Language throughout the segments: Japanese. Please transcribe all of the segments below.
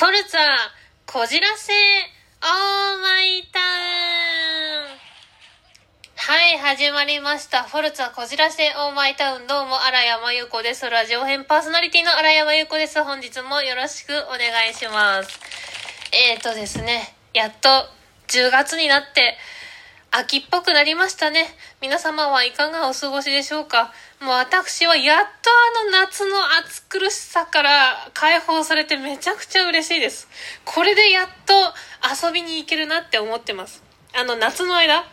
フォルツァ、こじらせ、オーマイタウン。はい、始まりました。フォルツァ、こじらせ、オーマイタウン。どうも、荒山優子です。ラジオ編パーソナリティの荒山優子です。本日もよろしくお願いします。えーとですね、やっと10月になって、秋っぽくなりましたね。皆様はいかがお過ごしでしょうか？もう私はやっとあの夏の暑苦しさから解放されてめちゃくちゃ嬉しいです。これでやっと遊びに行けるなって思ってます。あの夏の間、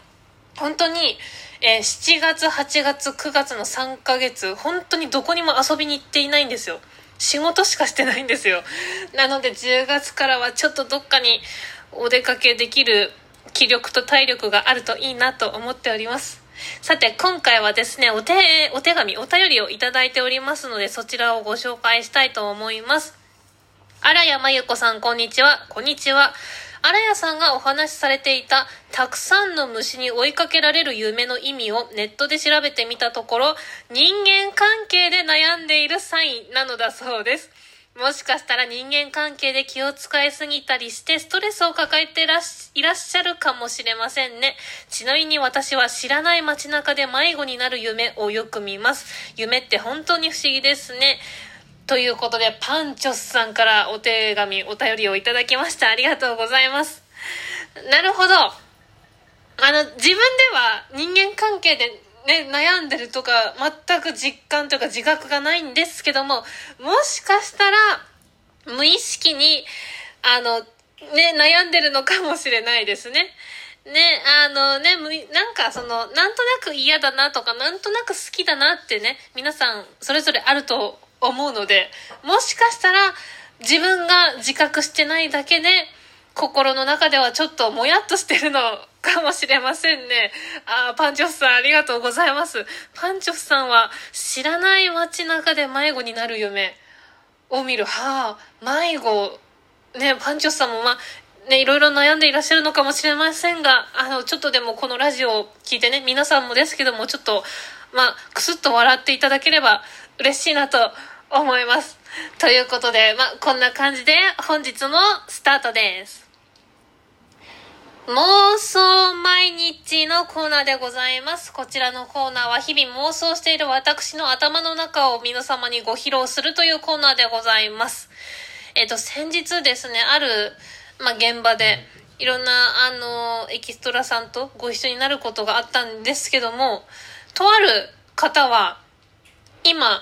本当に、えー、7月、8月、9月の3ヶ月、本当にどこにも遊びに行っていないんですよ。仕事しかしてないんですよ。なので10月からはちょっとどっかにお出かけできる気力と体力があるといいなと思っております。さて、今回はですね、お手、お手紙、お便りをいただいておりますので、そちらをご紹介したいと思います。荒谷真由子さん、こんにちは。こんにちは。荒谷さんがお話しされていた、たくさんの虫に追いかけられる夢の意味をネットで調べてみたところ、人間関係で悩んでいるサインなのだそうです。もしかしたら人間関係で気を使いすぎたりしてストレスを抱えていらっしゃるかもしれませんね。ちなみに私は知らない街中で迷子になる夢をよく見ます。夢って本当に不思議ですね。ということで、パンチョスさんからお手紙、お便りをいただきました。ありがとうございます。なるほど。あの、自分では人間関係でね、悩んでるとか、全く実感というか自覚がないんですけども、もしかしたら、無意識に、あの、ね、悩んでるのかもしれないですね。ね、あのね、なんかその、なんとなく嫌だなとか、なんとなく好きだなってね、皆さんそれぞれあると思うので、もしかしたら自分が自覚してないだけで、心の中ではちょっともやっとしてるのかもしれませんね。あパンチョフさんありがとうございます。パンチョフさんは知らない街中で迷子になる夢を見る。はあ、迷子。ね、パンチョフさんもまあ、ね、いろいろ悩んでいらっしゃるのかもしれませんが、あの、ちょっとでもこのラジオを聞いてね、皆さんもですけども、ちょっと、まあ、くすっと笑っていただければ嬉しいなと思います。ということで、まあ、こんな感じで本日もスタートです。妄想毎日のコーナーでございます。こちらのコーナーは日々妄想している私の頭の中を皆様にご披露するというコーナーでございます。えっ、と、先日ですね、ある、まあ、現場で、いろんな、あの、エキストラさんとご一緒になることがあったんですけども、とある方は、今、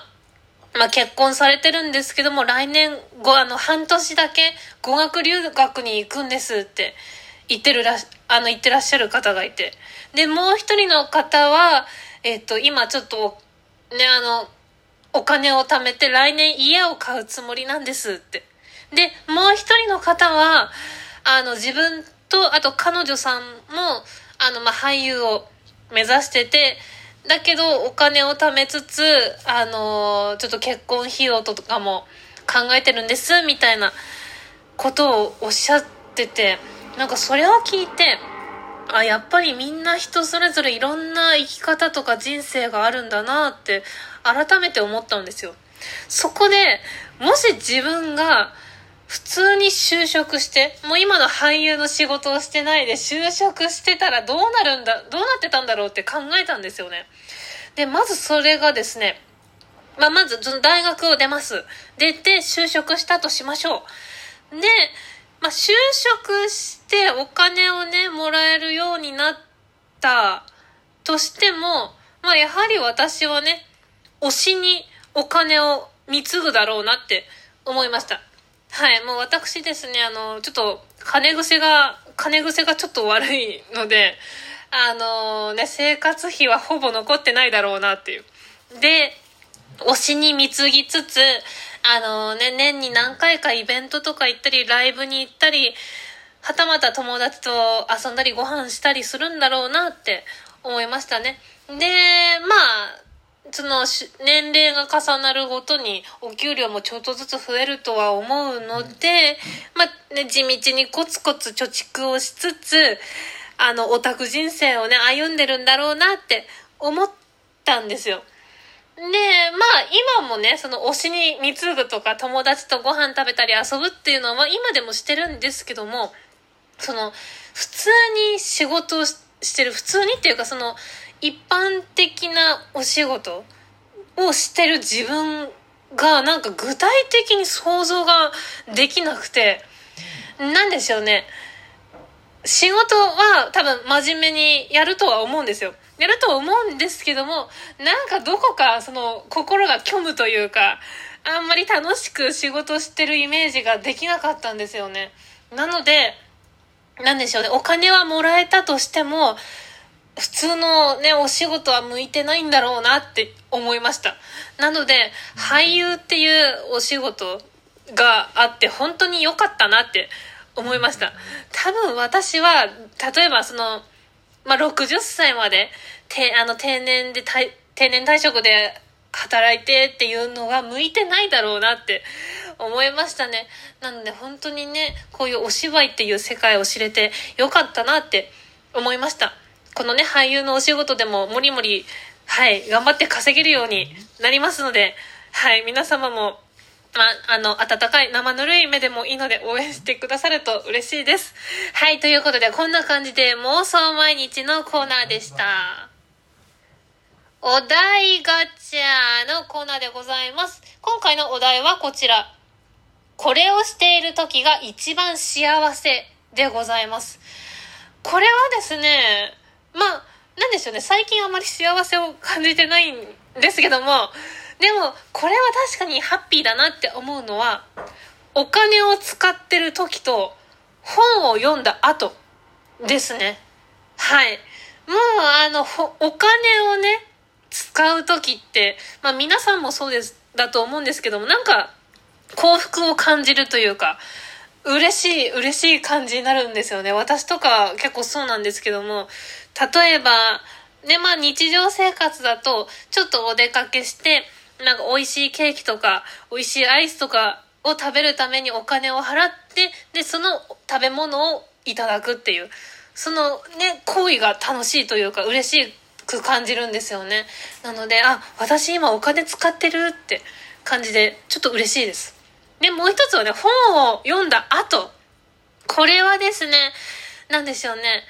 まあ、結婚されてるんですけども、来年、ご、あの、半年だけ語学留学に行くんですって言ってるらしあの言ってらっしゃる方がいて。でもう一人の方はえっ、ー、と今ちょっとねあのお金を貯めて来年家を買うつもりなんですって。でもう一人の方はあの自分とあと彼女さんもあの、まあ、俳優を目指しててだけどお金を貯めつつあのちょっと結婚費用とかも考えてるんですみたいなことをおっしゃってて。なんかそれを聞いてあやっぱりみんな人それぞれいろんな生き方とか人生があるんだなって改めて思ったんですよ。そこでもし自分が普通に就職してもう今の俳優の仕事をしてないで就職してたらどうなるんだどうなってたんだろうって考えたんですよね。でまずそれがですねまあ、まず大学を出ます。出て就職したとしましょう。でまあ、就職してお金をね、もらえるようになったとしても、まあ、やはり私はね、推しにお金を貢ぐだろうなって思いました。はい、もう私ですね、あの、ちょっと、金癖が、金癖がちょっと悪いので、あのね、生活費はほぼ残ってないだろうなっていう。で、推しに貢ぎつつ、あのね、年に何回かイベントとか行ったり、ライブに行ったり、はたまた友達と遊んだりご飯したりするんだろうなって思いましたね。で、まあ、その年齢が重なるごとにお給料もちょっとずつ増えるとは思うので、まあね、地道にコツコツ貯蓄をしつつ、あの、オタク人生をね、歩んでるんだろうなって思ったんですよ。で、まあ今もね、その推しに貢ぐとか友達とご飯食べたり遊ぶっていうのは今でもしてるんですけども、その普通に仕事をしてる、普通にっていうかその一般的なお仕事をしてる自分がなんか具体的に想像ができなくて、なんでしょうね。仕事は多分真面目にやるとは思うんですよ。やると思うんですけども、なんかどこかその心が虚無というか、あんまり楽しく仕事してるイメージができなかったんですよね。なので、なんでしょうね、お金はもらえたとしても、普通のね、お仕事は向いてないんだろうなって思いました。なので、俳優っていうお仕事があって本当に良かったなって思いました。多分私は、例えばその、まあ、60歳まで、て、あの、定年で、定年退職で働いてっていうのが向いてないだろうなって思いましたね。なので本当にね、こういうお芝居っていう世界を知れてよかったなって思いました。このね、俳優のお仕事でももりもり、はい、頑張って稼げるようになりますので、はい、皆様もまあ、あの、温かい生ぬるい目でもいいので応援してくださると嬉しいです。はい、ということで、こんな感じで妄想毎日のコーナーでした。お題ガチャのコーナーでございます。今回のお題はこちら。これをしている時が一番幸せでございます。これはですね、まあ、なんでしょうね、最近あまり幸せを感じてないんですけども、でも、これは確かにハッピーだなって思うのは、お金を使ってる時と、本を読んだ後ですね。はい。もう、あの、お金をね、使う時って、まあ皆さんもそうです、だと思うんですけども、なんか、幸福を感じるというか、嬉しい、嬉しい感じになるんですよね。私とか結構そうなんですけども、例えば、ね、まあ日常生活だと、ちょっとお出かけして、なんか美味しいケーキとか、美味しいアイスとかを食べるためにお金を払って、で、その食べ物をいただくっていう、そのね、行為が楽しいというか、嬉しく感じるんですよね。なので、あ、私今お金使ってるって感じで、ちょっと嬉しいです。で、もう一つはね、本を読んだ後。これはですね、なんでしょうね。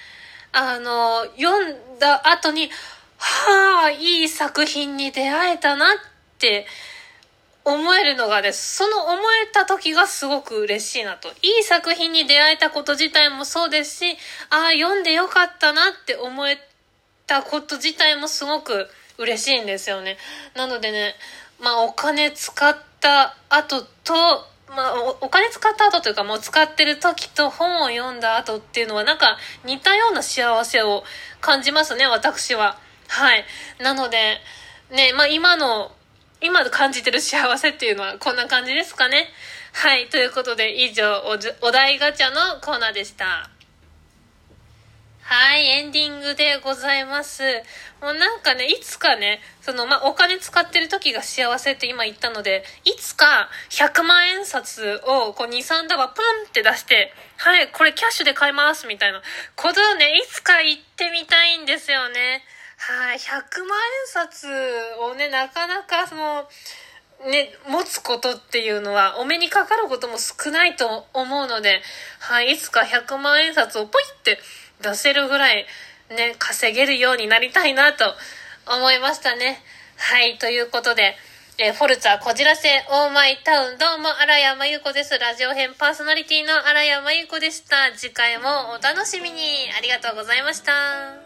あの、読んだ後に、はあ、いい作品に出会えたなっって思えるのがです。その思えた時がすごく嬉しいなと。いい作品に出会えたこと自体もそうですし、ああ、読んでよかったなって思えたこと自体もすごく嬉しいんですよね。なのでね、まあお金使った後と、まあお金使った後というかもう使ってる時と本を読んだ後っていうのはなんか似たような幸せを感じますね、私は。はい。なので、ね、まあ今の今感じてる幸せっていうのはこんな感じですかね？はい。ということで、以上お、お題ガチャのコーナーでした。はい、エンディングでございます。もうなんかね、いつかね、その、まあ、お金使ってる時が幸せって今言ったので、いつか100万円札をこう2、3束ポンって出して、はい、これキャッシュで買いますみたいなことをね、いつか言ってみたいんですよね。はい、100万円札をね、なかなかその、ね、持つことっていうのはお目にかかることも少ないと思うので、はい、いつか100万円札をポイって出せるぐらいね、稼げるようになりたいなと思いましたね。はい、ということで、えー、フォルツァこじらせオーマイタウンどうも荒山優子です。ラジオ編パーソナリティの荒山優子でした。次回もお楽しみに。ありがとうございました。